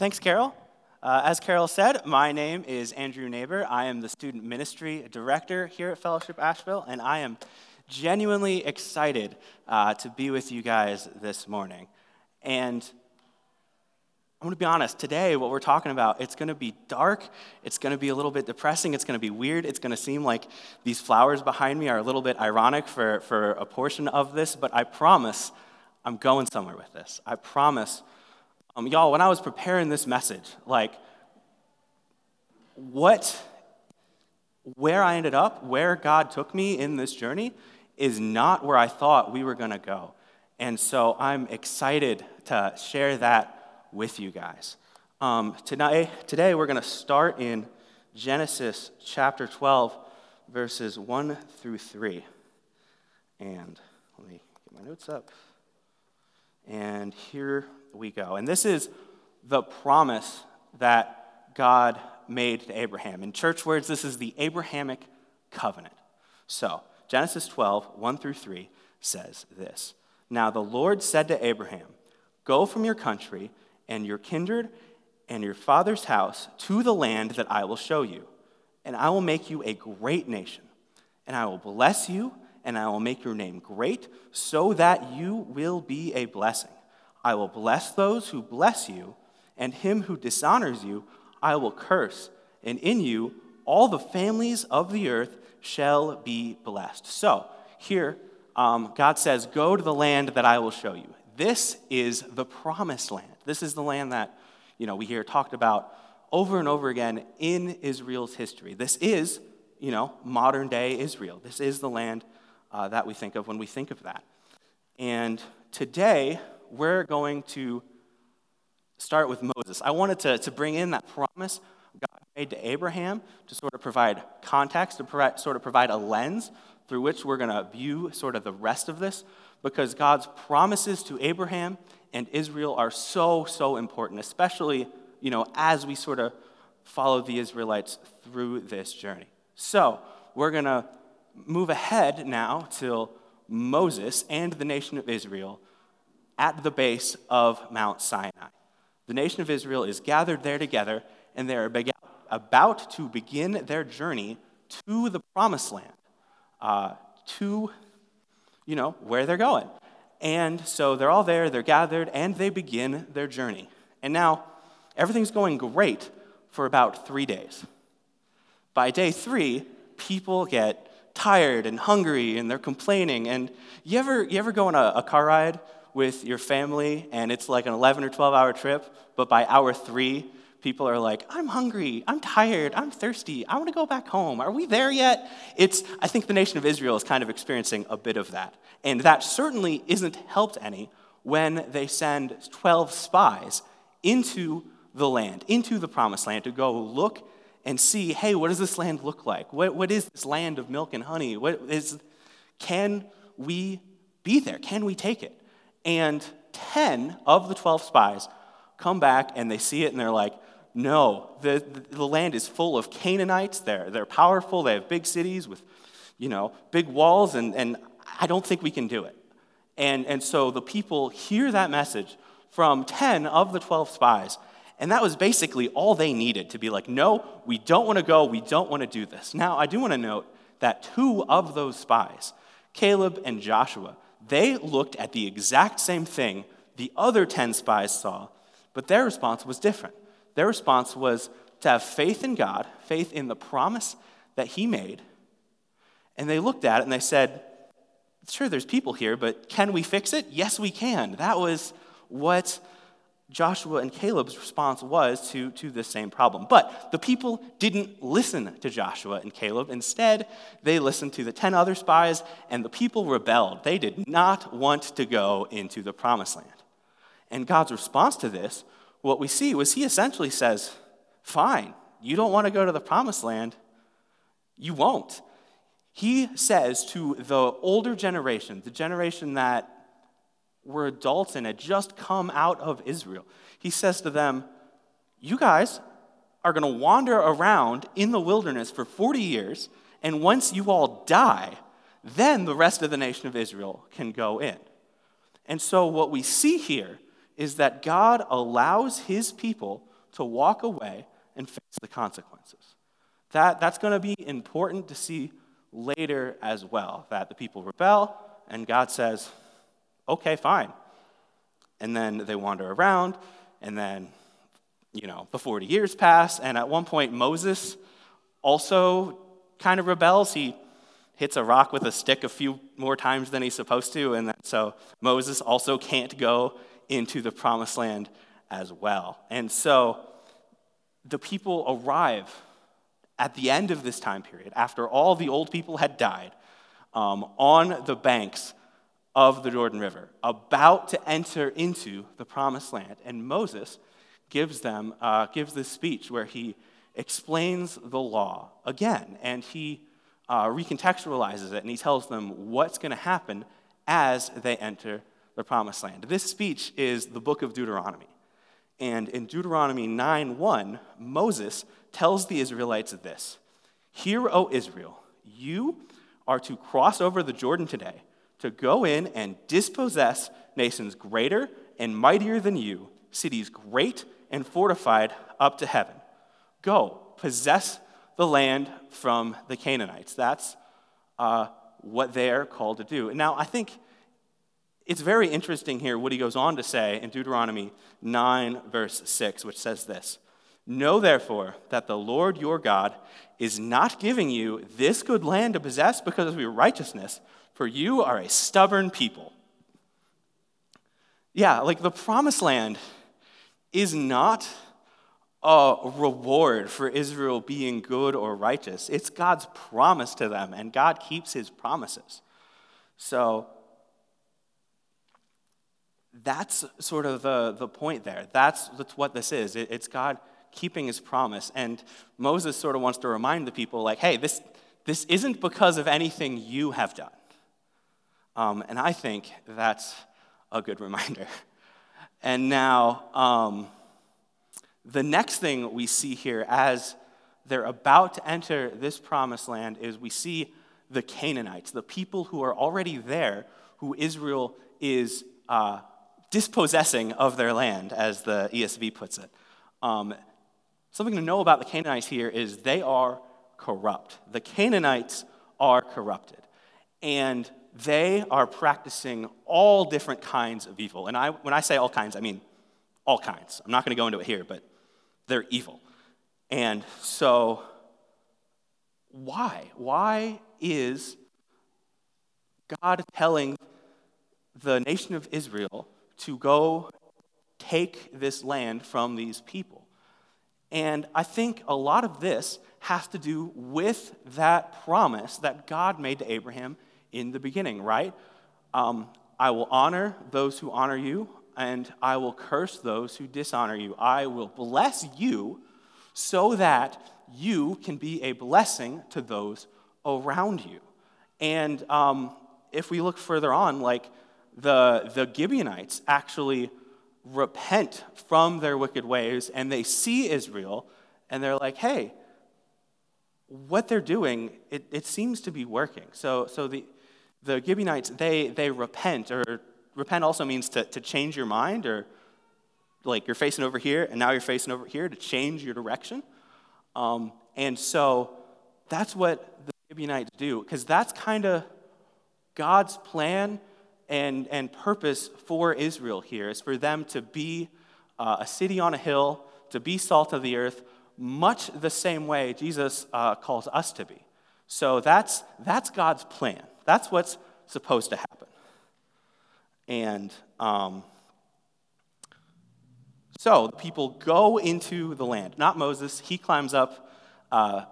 Thanks, Carol. Uh, as Carol said, my name is Andrew Neighbor. I am the student ministry director here at Fellowship Asheville, and I am genuinely excited uh, to be with you guys this morning. And I'm going to be honest, today, what we're talking about, it's going to be dark. It's going to be a little bit depressing. It's going to be weird. It's going to seem like these flowers behind me are a little bit ironic for, for a portion of this, but I promise I'm going somewhere with this. I promise. Um, y'all, when I was preparing this message, like, what, where I ended up, where God took me in this journey, is not where I thought we were going to go. And so I'm excited to share that with you guys. Um, today, today, we're going to start in Genesis chapter 12, verses 1 through 3. And let me get my notes up. And here we go. And this is the promise that God made to Abraham. In church words, this is the Abrahamic covenant. So, Genesis 12, 1 through 3 says this Now the Lord said to Abraham, Go from your country and your kindred and your father's house to the land that I will show you, and I will make you a great nation, and I will bless you, and I will make your name great, so that you will be a blessing. I will bless those who bless you, and him who dishonors you I will curse, and in you all the families of the earth shall be blessed. So, here, um, God says, Go to the land that I will show you. This is the promised land. This is the land that, you know, we hear talked about over and over again in Israel's history. This is, you know, modern day Israel. This is the land uh, that we think of when we think of that. And today, we're going to start with Moses. I wanted to, to bring in that promise God made to Abraham to sort of provide context, to provide, sort of provide a lens through which we're going to view sort of the rest of this, because God's promises to Abraham and Israel are so, so important, especially, you know, as we sort of follow the Israelites through this journey. So, we're going to move ahead now till Moses and the nation of Israel at the base of Mount Sinai. The nation of Israel is gathered there together, and they're about to begin their journey to the promised land, uh, to, you know, where they're going. And so they're all there, they're gathered, and they begin their journey. And now, everything's going great for about three days. By day three, people get tired and hungry and they're complaining. And you ever, you ever go on a, a car ride with your family and it's like an 11 or 12 hour trip, but by hour three, people are like, I'm hungry, I'm tired, I'm thirsty, I want to go back home. Are we there yet? It's, I think the nation of Israel is kind of experiencing a bit of that. And that certainly isn't helped any when they send 12 spies into the land, into the promised land, to go look and see hey, what does this land look like? What, what is this land of milk and honey? What is, can we be there? Can we take it? And 10 of the 12 spies come back and they see it and they're like, no, the, the land is full of Canaanites. They're, they're powerful. They have big cities with, you know, big walls, and, and I don't think we can do it. And, and so the people hear that message from 10 of the 12 spies, and that was basically all they needed to be like, no, we don't want to go. We don't want to do this. Now, I do want to note that two of those spies, Caleb and Joshua, they looked at the exact same thing the other 10 spies saw, but their response was different. Their response was to have faith in God, faith in the promise that He made. And they looked at it and they said, Sure, there's people here, but can we fix it? Yes, we can. That was what Joshua and Caleb's response was to, to the same problem. But the people didn't listen to Joshua and Caleb. Instead, they listened to the 10 other spies, and the people rebelled. They did not want to go into the promised land. And God's response to this, what we see was he essentially says, Fine, you don't want to go to the promised land, you won't. He says to the older generation, the generation that were adults and had just come out of Israel. He says to them, You guys are going to wander around in the wilderness for 40 years, and once you all die, then the rest of the nation of Israel can go in. And so, what we see here is that God allows his people to walk away and face the consequences. That, that's going to be important to see later as well, that the people rebel, and God says, okay, fine. And then they wander around, and then, you know, the 40 years pass, and at one point, Moses also kind of rebels. He hits a rock with a stick a few more times than he's supposed to, and so Moses also can't go into the promised land as well. And so the people arrive at the end of this time period, after all the old people had died, um, on the banks of the Jordan River, about to enter into the promised land. And Moses gives them, uh, gives this speech where he explains the law again, and he uh, recontextualizes it, and he tells them what's going to happen as they enter the promised land. This speech is the book of Deuteronomy. And in Deuteronomy 9 1, Moses tells the Israelites this Hear, O Israel, you are to cross over the Jordan today to go in and dispossess nations greater and mightier than you, cities great and fortified up to heaven. Go, possess the land from the Canaanites. That's uh, what they're called to do. Now, I think it's very interesting here what he goes on to say in Deuteronomy 9, verse 6, which says this Know therefore that the Lord your God is not giving you this good land to possess because of your righteousness, for you are a stubborn people. Yeah, like the promised land is not a reward for Israel being good or righteous. It's God's promise to them, and God keeps his promises. So, that's sort of the, the point there. That's, that's what this is. It, it's God keeping his promise. And Moses sort of wants to remind the people, like, hey, this, this isn't because of anything you have done. Um, and I think that's a good reminder. And now, um, the next thing we see here as they're about to enter this promised land is we see the Canaanites, the people who are already there, who Israel is uh, dispossessing of their land, as the ESV puts it. Um, something to know about the Canaanites here is they are corrupt. The Canaanites are corrupted. And they are practicing all different kinds of evil. And I, when I say all kinds, I mean all kinds. I'm not going to go into it here, but they're evil. And so, why? Why is God telling the nation of Israel to go take this land from these people. And I think a lot of this has to do with that promise that God made to Abraham in the beginning, right? Um, I will honor those who honor you, and I will curse those who dishonor you. I will bless you so that you can be a blessing to those around you. And um, if we look further on, like the, the Gibeonites actually repent from their wicked ways and they see Israel and they're like, hey, what they're doing, it, it seems to be working. So, so the, the Gibeonites, they, they repent, or repent also means to, to change your mind, or like you're facing over here and now you're facing over here to change your direction. Um, and so that's what the Gibeonites do, because that's kind of God's plan and, and purpose for Israel here is for them to be uh, a city on a hill, to be salt of the earth, much the same way Jesus uh, calls us to be. So that's, that's God's plan. That's what's supposed to happen. And um, so the people go into the land. Not Moses. He climbs up uh,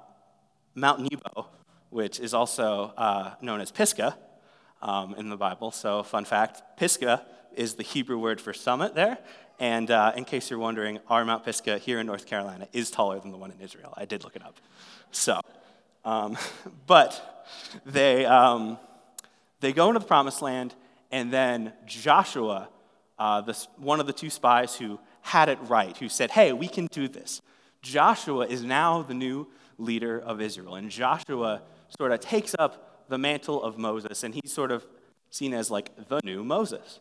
Mount Nebo, which is also uh, known as Pisgah um, in the Bible. So, fun fact Pisgah is the Hebrew word for summit there. And uh, in case you're wondering, our Mount Pisgah here in North Carolina is taller than the one in Israel. I did look it up. So, um, but they, um, they go into the promised land, and then Joshua, uh, this, one of the two spies who had it right, who said, Hey, we can do this. Joshua is now the new leader of Israel. And Joshua sort of takes up the mantle of Moses, and he's sort of seen as like the new Moses.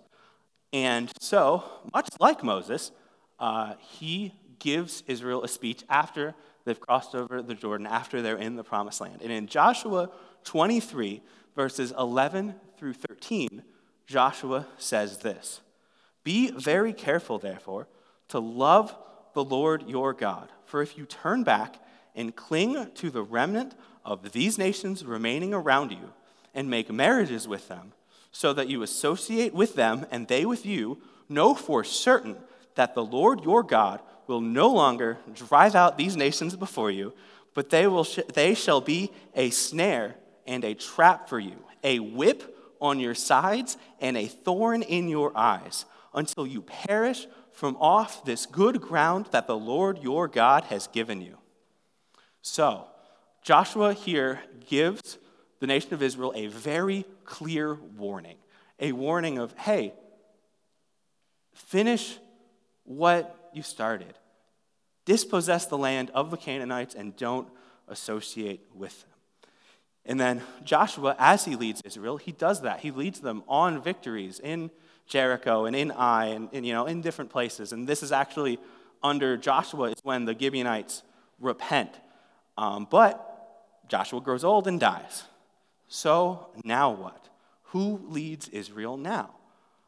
And so, much like Moses, uh, he gives Israel a speech after they've crossed over the Jordan, after they're in the promised land. And in Joshua 23, verses 11 through 13, Joshua says this Be very careful, therefore, to love the Lord your God. For if you turn back and cling to the remnant of these nations remaining around you, and make marriages with them, so that you associate with them and they with you, know for certain that the Lord your God will no longer drive out these nations before you, but they, will sh- they shall be a snare and a trap for you, a whip on your sides and a thorn in your eyes, until you perish from off this good ground that the Lord your God has given you. So, Joshua here gives the nation of Israel a very clear warning a warning of, hey, finish what you started. Dispossess the land of the Canaanites and don't associate with them. And then Joshua, as he leads Israel, he does that. He leads them on victories in Jericho and in Ai and, and you know in different places. And this is actually under Joshua is when the Gibeonites repent. Um, but Joshua grows old and dies. So now what? Who leads Israel now?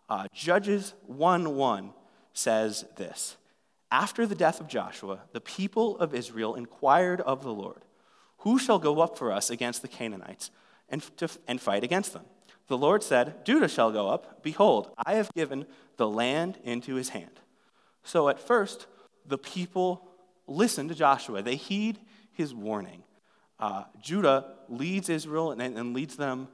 Uh, Judges 1 1 says this After the death of Joshua, the people of Israel inquired of the Lord, Who shall go up for us against the Canaanites and, to, and fight against them? The Lord said, Judah shall go up. Behold, I have given the land into his hand. So at first, the people listen to Joshua, they heed his warning uh, Judah leads Israel and, and leads them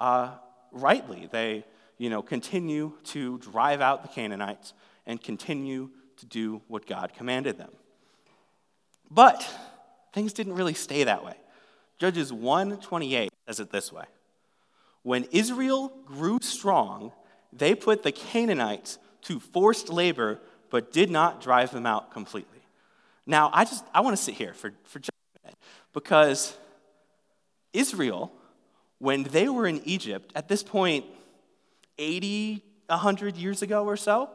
uh, rightly. They, you know, continue to drive out the Canaanites and continue to do what God commanded them. But things didn't really stay that way. Judges 1:28 says it this way. When Israel grew strong, they put the Canaanites to forced labor but did not drive them out completely. Now, I just I want to sit here for, for just a minute because Israel, when they were in Egypt, at this point, 80, 100 years ago or so,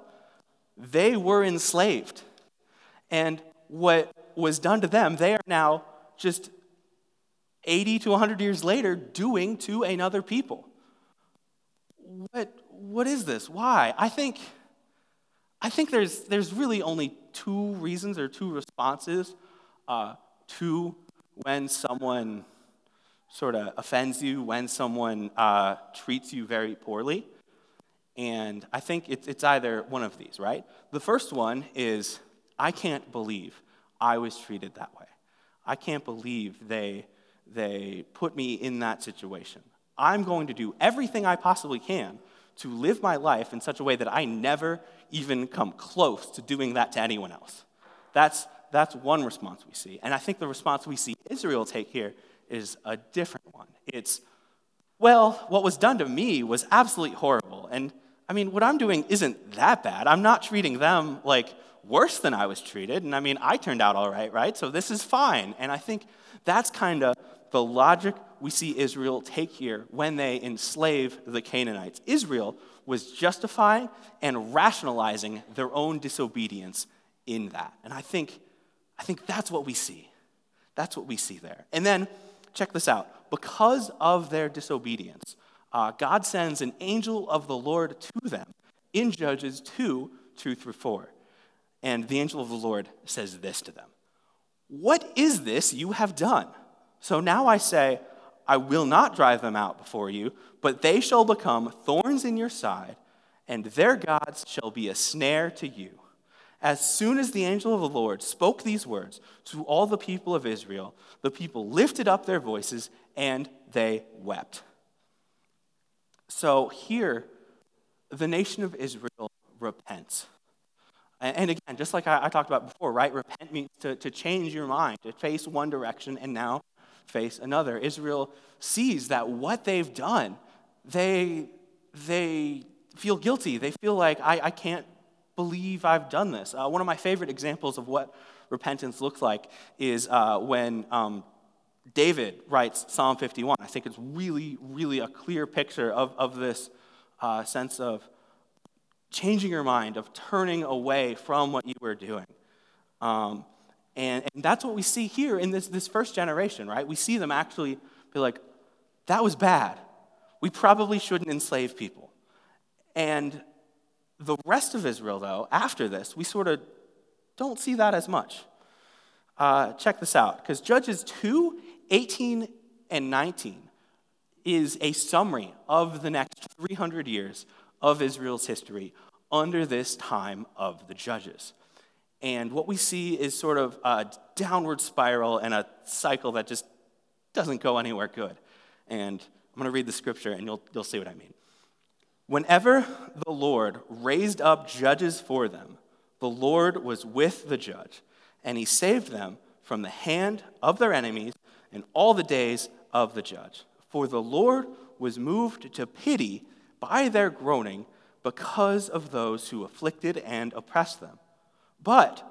they were enslaved. And what was done to them, they are now just 80 to 100 years later doing to another people. What, what is this? Why? I think, I think there's, there's really only two reasons or two responses uh, to when someone sort of offends you, when someone uh, treats you very poorly. And I think it's, it's either one of these, right? The first one is I can't believe I was treated that way. I can't believe they, they put me in that situation. I'm going to do everything I possibly can to live my life in such a way that I never even come close to doing that to anyone else. That's, that's one response we see. And I think the response we see Israel take here is a different one. It's, well, what was done to me was absolutely horrible. And I mean, what I'm doing isn't that bad. I'm not treating them like worse than I was treated. And I mean, I turned out all right, right? So this is fine. And I think that's kind of the logic we see Israel take here when they enslave the Canaanites. Israel was justifying and rationalizing their own disobedience in that. And I think I think that's what we see. That's what we see there. And then, check this out. Because of their disobedience, uh, God sends an angel of the Lord to them in Judges 2 2 through 4. And the angel of the Lord says this to them What is this you have done? So now I say, I will not drive them out before you, but they shall become thorns in your side, and their gods shall be a snare to you. As soon as the angel of the Lord spoke these words to all the people of Israel, the people lifted up their voices and they wept. So here, the nation of Israel repents. And again, just like I talked about before, right? Repent means to, to change your mind, to face one direction and now face another. Israel sees that what they've done, they, they feel guilty. They feel like, I, I can't believe I've done this. Uh, one of my favorite examples of what repentance looks like is uh, when um, David writes Psalm 51. I think it's really, really a clear picture of, of this uh, sense of changing your mind, of turning away from what you were doing. Um, and, and that's what we see here in this, this first generation, right? We see them actually be like, that was bad. We probably shouldn't enslave people. And the rest of Israel, though, after this, we sort of don't see that as much. Uh, check this out, because Judges 2 18 and 19 is a summary of the next 300 years of Israel's history under this time of the judges. And what we see is sort of a downward spiral and a cycle that just doesn't go anywhere good. And I'm going to read the scripture and you'll, you'll see what I mean. Whenever the Lord raised up judges for them, the Lord was with the judge, and he saved them from the hand of their enemies in all the days of the judge. For the Lord was moved to pity by their groaning because of those who afflicted and oppressed them. But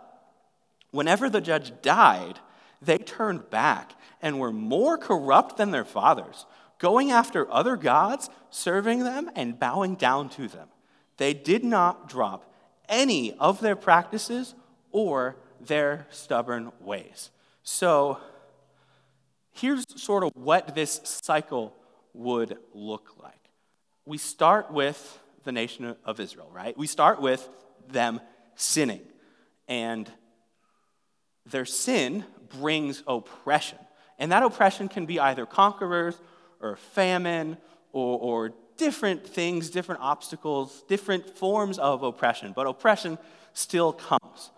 whenever the judge died, they turned back and were more corrupt than their fathers, going after other gods, serving them, and bowing down to them. They did not drop any of their practices or their stubborn ways. So, here's sort of what this cycle would look like. We start with the nation of Israel, right? We start with them sinning. And their sin brings oppression. And that oppression can be either conquerors or famine or, or different things, different obstacles, different forms of oppression. But oppression still comes.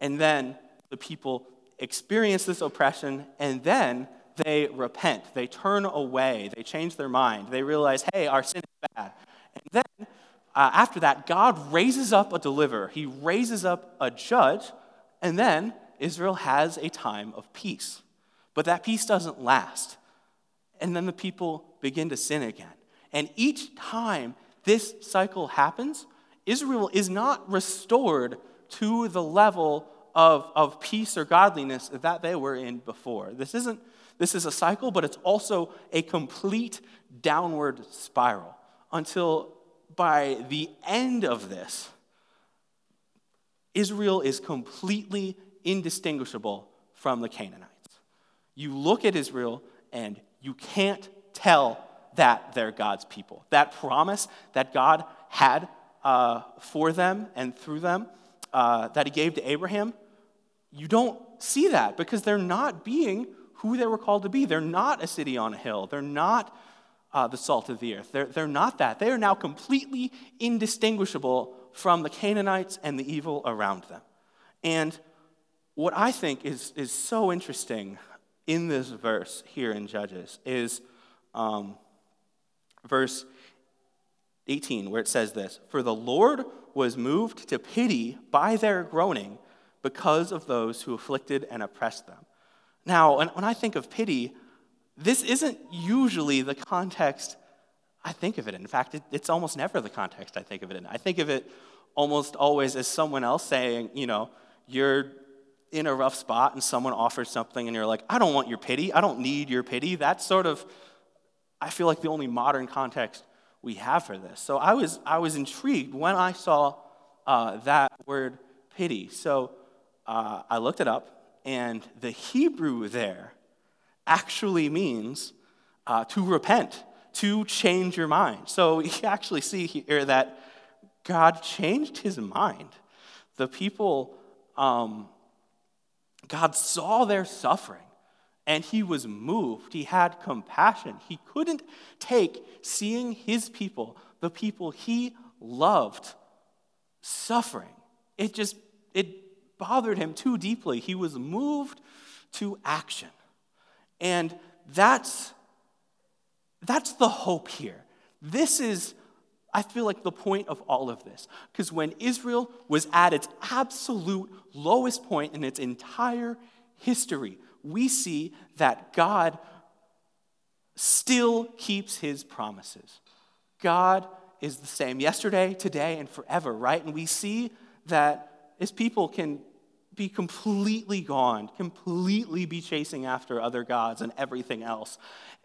And then the people experience this oppression and then they repent. They turn away. They change their mind. They realize, hey, our sin is bad. And then uh, after that, God raises up a deliverer, He raises up a judge, and then Israel has a time of peace. But that peace doesn't last. And then the people begin to sin again. And each time this cycle happens, Israel is not restored to the level of, of peace or godliness that they were in before. This isn't this is a cycle, but it's also a complete downward spiral until by the end of this, Israel is completely indistinguishable from the Canaanites. You look at Israel and you can't tell that they're God's people. That promise that God had uh, for them and through them uh, that He gave to Abraham, you don't see that because they're not being who they were called to be. They're not a city on a hill, they're not uh, the salt of the earth. They're, they're not that. They are now completely indistinguishable from the Canaanites and the evil around them. And what I think is, is so interesting in this verse here in Judges is um, verse 18, where it says this For the Lord was moved to pity by their groaning because of those who afflicted and oppressed them. Now, when I think of pity, this isn't usually the context I think of it in. In fact, it, it's almost never the context I think of it in. I think of it almost always as someone else saying, you know, you're in a rough spot and someone offers something and you're like, I don't want your pity. I don't need your pity. That's sort of, I feel like the only modern context we have for this. So I was, I was intrigued when I saw uh, that word pity. So uh, I looked it up, and the Hebrew there actually means uh, to repent, to change your mind. So you actually see here that God changed his mind. The people, um, God saw their suffering and he was moved. He had compassion. He couldn't take seeing his people, the people he loved, suffering. It just, it bothered him too deeply. He was moved to action. And that's, that's the hope here. This is, I feel like, the point of all of this. Because when Israel was at its absolute lowest point in its entire history, we see that God still keeps his promises. God is the same yesterday, today, and forever, right? And we see that his people can be completely gone, completely be chasing after other gods and everything else.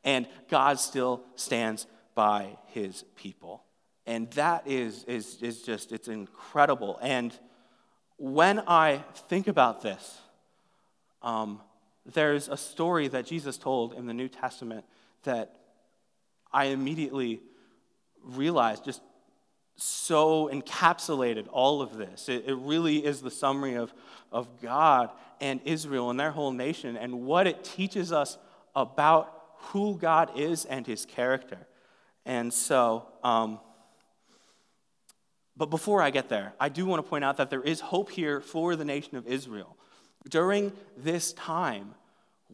And God still stands by his people. And that is, is, is just, it's incredible. And when I think about this, um, there's a story that Jesus told in the New Testament that I immediately realized just so encapsulated all of this. It, it, really is the summary of, of God and Israel and their whole nation and what it teaches us about who God is and his character. And so, um, but before I get there, I do want to point out that there is hope here for the nation of Israel. During this time,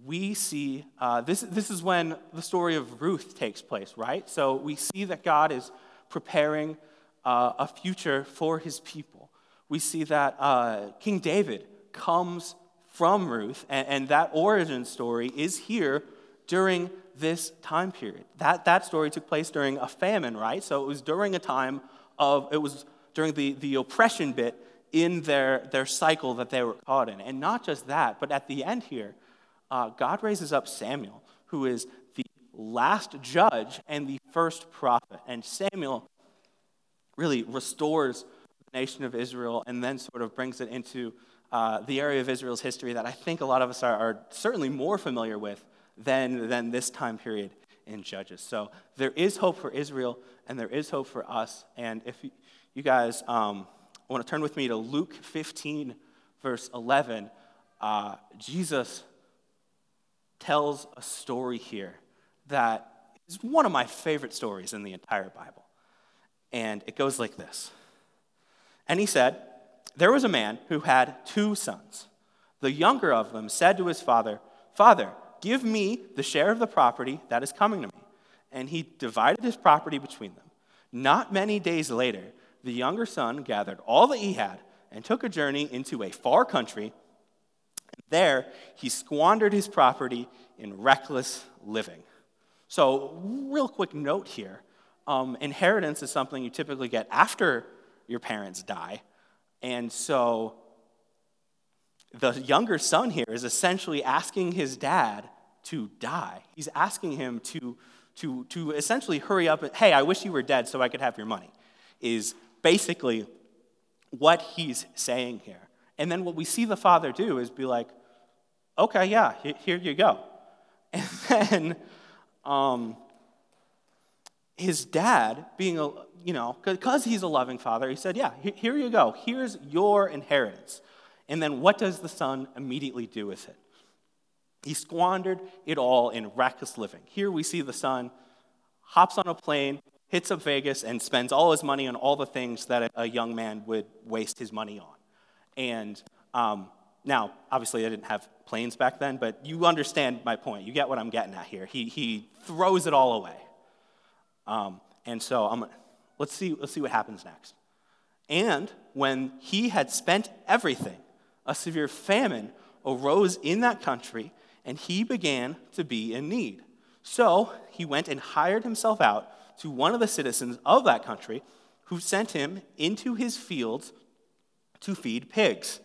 we see uh, this, this is when the story of Ruth takes place, right? So we see that God is preparing uh, a future for his people. We see that uh, King David comes from Ruth, and, and, that origin story is here during this time period. That, that story took place during a famine, right? So it was during a time of, it was during the, the oppression bit in their, their cycle that they were caught in. And not just that, but at the end here, uh, God raises up Samuel, who is the last judge and the first prophet. And Samuel really restores the nation of Israel and then sort of brings it into uh, the area of Israel's history that I think a lot of us are, are certainly more familiar with than, than this time period in Judges. So there is hope for Israel and there is hope for us. And if you, guys um, want to turn with me to Luke 15, verse 11, uh, Jesus tells a story here that is one of my favorite stories in the entire Bible. And it goes like this And he said, There was a man who had two sons. The younger of them said to his father, Father, give me the share of the property that is coming to me. And he divided his property between them. Not many days later, the younger son gathered all that he had and took a journey into a far country. And there, he squandered his property in reckless living. So, real quick note here um, inheritance is something you typically get after your parents die. And so, the younger son here is essentially asking his dad to die. He's asking him to, to, to essentially hurry up and, hey, I wish you were dead so I could have your money, is basically what he's saying here. And then what we see the father do is be like, okay, yeah, here you go. And then um, his dad, being a, you know, because he's a loving father, he said, yeah, here you go. Here's your inheritance. And then what does the son immediately do with it? He squandered it all in reckless living. Here we see the son hops on a plane, hits up Vegas, and spends all his money on all the things that a young man would waste his money on. And um, now, obviously, I didn't have planes back then, but you understand my point. You get what I'm getting at here. He, he throws it all away. Um, and so I'm, let's, see, let's see what happens next. And when he had spent everything, a severe famine arose in that country, and he began to be in need. So he went and hired himself out to one of the citizens of that country, who sent him into his fields to feed pigs.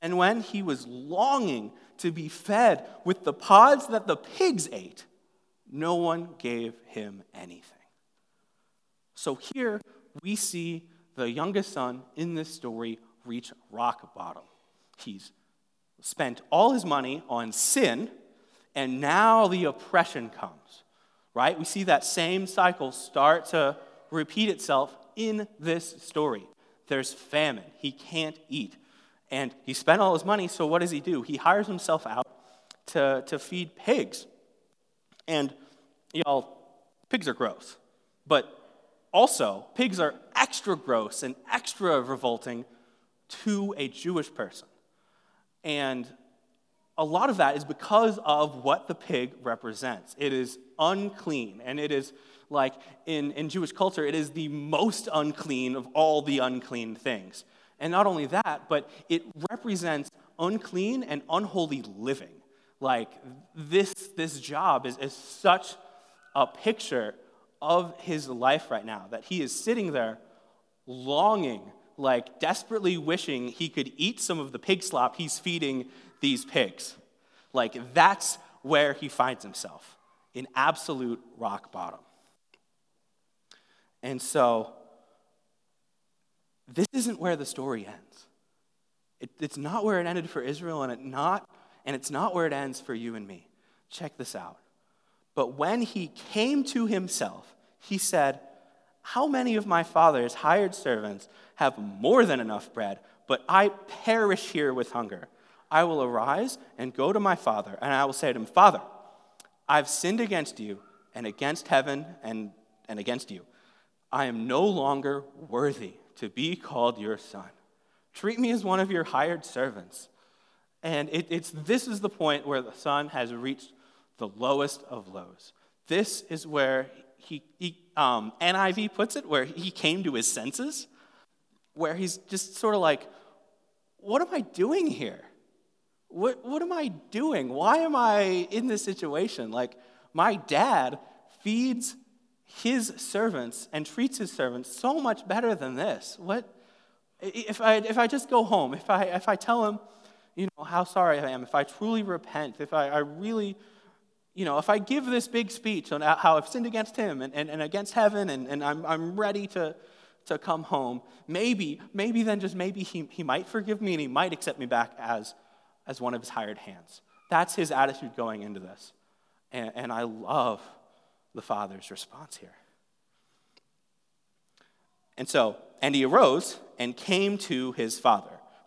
And when he was longing to be fed with the pods that the pigs ate, no one gave him anything. So here we see the youngest son in this story reach rock bottom. He's spent all his money on sin, and now the oppression comes, right? We see that same cycle start to repeat itself in this story. There's famine, he can't eat. And he spent all his money, so what does he do? He hires himself out to, to feed pigs. And, y'all, pigs are gross. But also, pigs are extra gross and extra revolting to a Jewish person. And a lot of that is because of what the pig represents. It is unclean, and it is like in, in Jewish culture, it is the most unclean of all the unclean things. And not only that, but it represents unclean and unholy living. Like this, this job is, is such a picture of his life right now, that he is sitting there longing, like desperately wishing he could eat some of the pig slop he's feeding these pigs. Like that's where he finds himself in absolute rock bottom. And so, this isn't where the story ends. It, it's not where it ended for Israel, and, it not, and it's not where it ends for you and me. Check this out. But when he came to himself, he said, How many of my father's hired servants have more than enough bread, but I perish here with hunger? I will arise and go to my father, and I will say to him, Father, I've sinned against you and against heaven and, and against you. I am no longer worthy to be called your son. Treat me as one of your hired servants. And it, it's, this is the point where the son has reached the lowest of lows. This is where he, he um, NIV puts it, where he came to his senses, where he's just sort of like, what am I doing here? What, what am I doing? Why am I in this situation? Like, my dad feeds his servants and treats his servants so much better than this. What if I if I just go home, if I if I tell him, you know, how sorry I am, if I truly repent, if I, I really, you know, if I give this big speech on how I've sinned against him and, and, and against heaven and, and I'm I'm ready to to come home, maybe, maybe then just maybe he, he might forgive me and he might accept me back as as one of his hired hands. That's his attitude going into this. And, and I love the father's response here. And so, and he arose and came to his father.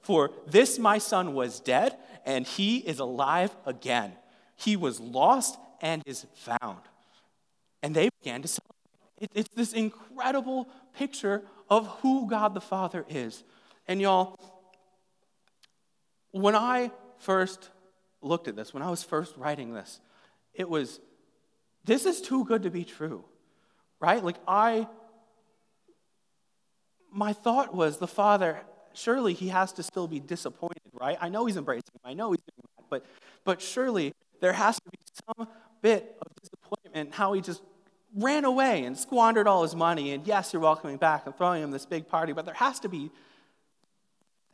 For this my son was dead, and he is alive again. He was lost and is found. And they began to celebrate. It's this incredible picture of who God the Father is. And y'all, when I first looked at this, when I was first writing this, it was, this is too good to be true, right? Like, I, my thought was the Father, surely he has to still be disappointed, right? I know he's embracing him, I know he's doing that, but, but surely there has to be some bit of disappointment how he just ran away and squandered all his money. And yes, you're welcoming back and throwing him this big party, but there has to be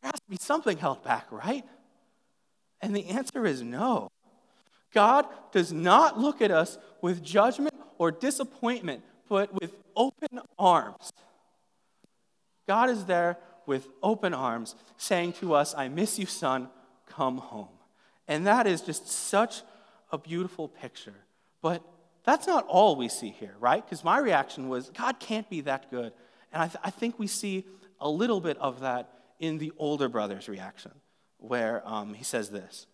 there has to be something held back, right? And the answer is no. God does not look at us with judgment or disappointment, but with open arms. God is there with open arms, saying to us, I miss you, son, come home. And that is just such a beautiful picture. But that's not all we see here, right? Because my reaction was, God can't be that good. And I, th- I, think we see a little bit of that in the older brother's reaction, where um, he says this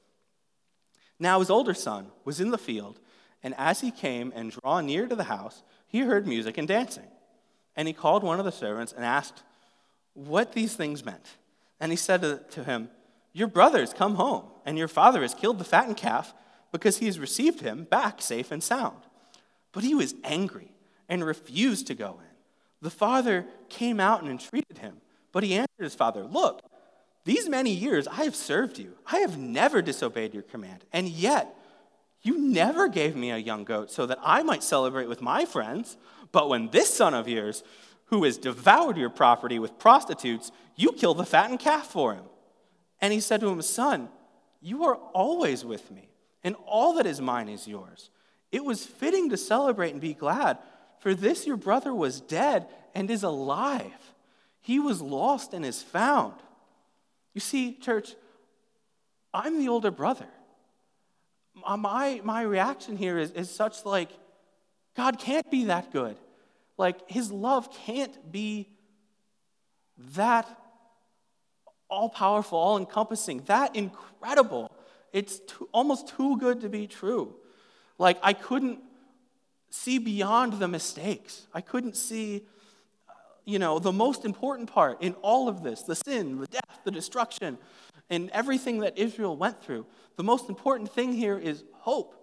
Now his older son was in the field, and as he came and draw near to the house, he heard music and dancing. And he called one of the servants and asked what these things meant. And he said to him, Your brothers come home, and your father has killed the fattened calf because he has received him back safe and sound. But he was angry and refused to go in. The father came out and entreated him, but he answered his father, Look, these many years I have served you. I have never disobeyed your command. And yet, you never gave me a young goat so that I might celebrate with my friends. But when this son of yours, who has devoured your property with prostitutes, you kill the fattened calf for him. And he said to him, Son, you are always with me, and all that is mine is yours. It was fitting to celebrate and be glad, for this your brother was dead and is alive. He was lost and is found. You see, church, I'm the older brother. My, my reaction here is, is such like, God can't be that good. Like, his love can't be that all powerful, all encompassing, that incredible. It's too, almost too good to be true. Like, I couldn't see beyond the mistakes. I couldn't see, you know, the most important part in all of this the sin, the death, the destruction, and everything that Israel went through. The most important thing here is hope.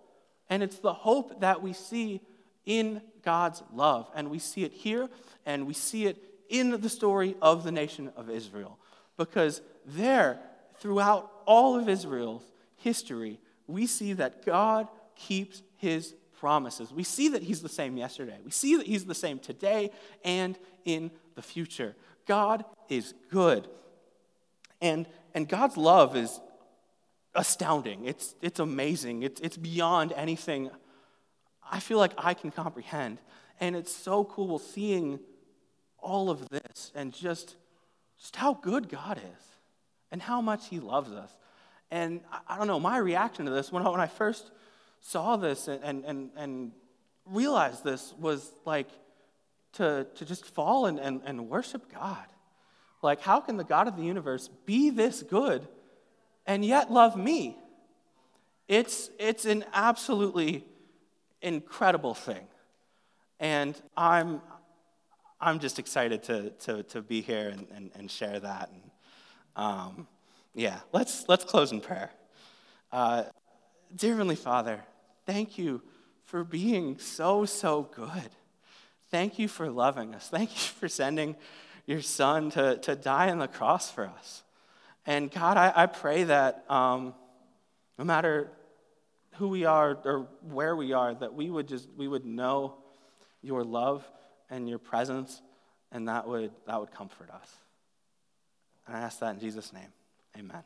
And it's the hope that we see in God's love. And we see it here, and we see it in the story of the nation of Israel. Because there, throughout all of Israel's history, we see that God keeps his promises. We see that he's the same yesterday. We see that he's the same today and in the future. God is good. And, and God's love is astounding. It's, it's amazing. It's, it's beyond anything I feel like I can comprehend. And it's so cool seeing all of this and just, just how good God is and how much He loves us. And I, I don't know, my reaction to this when I, when I first saw this and, and, and realized this was like to, to just fall and, and, and worship God. Like, how can the God of the universe be this good and yet love me? It's, it's an absolutely incredible thing. And I'm, I'm just excited to, to, to be here and, and, and share that. And, um, yeah, let's, let's close in prayer. Uh, dear Heavenly Father, thank you for being so, so good. Thank you for loving us. Thank you for sending your son to, to die on the cross for us. And God, I, I pray that um, no matter who we are or where we are, that we would just we would know your love and your presence, and that would that would comfort us. And I ask that in Jesus' name. Amen.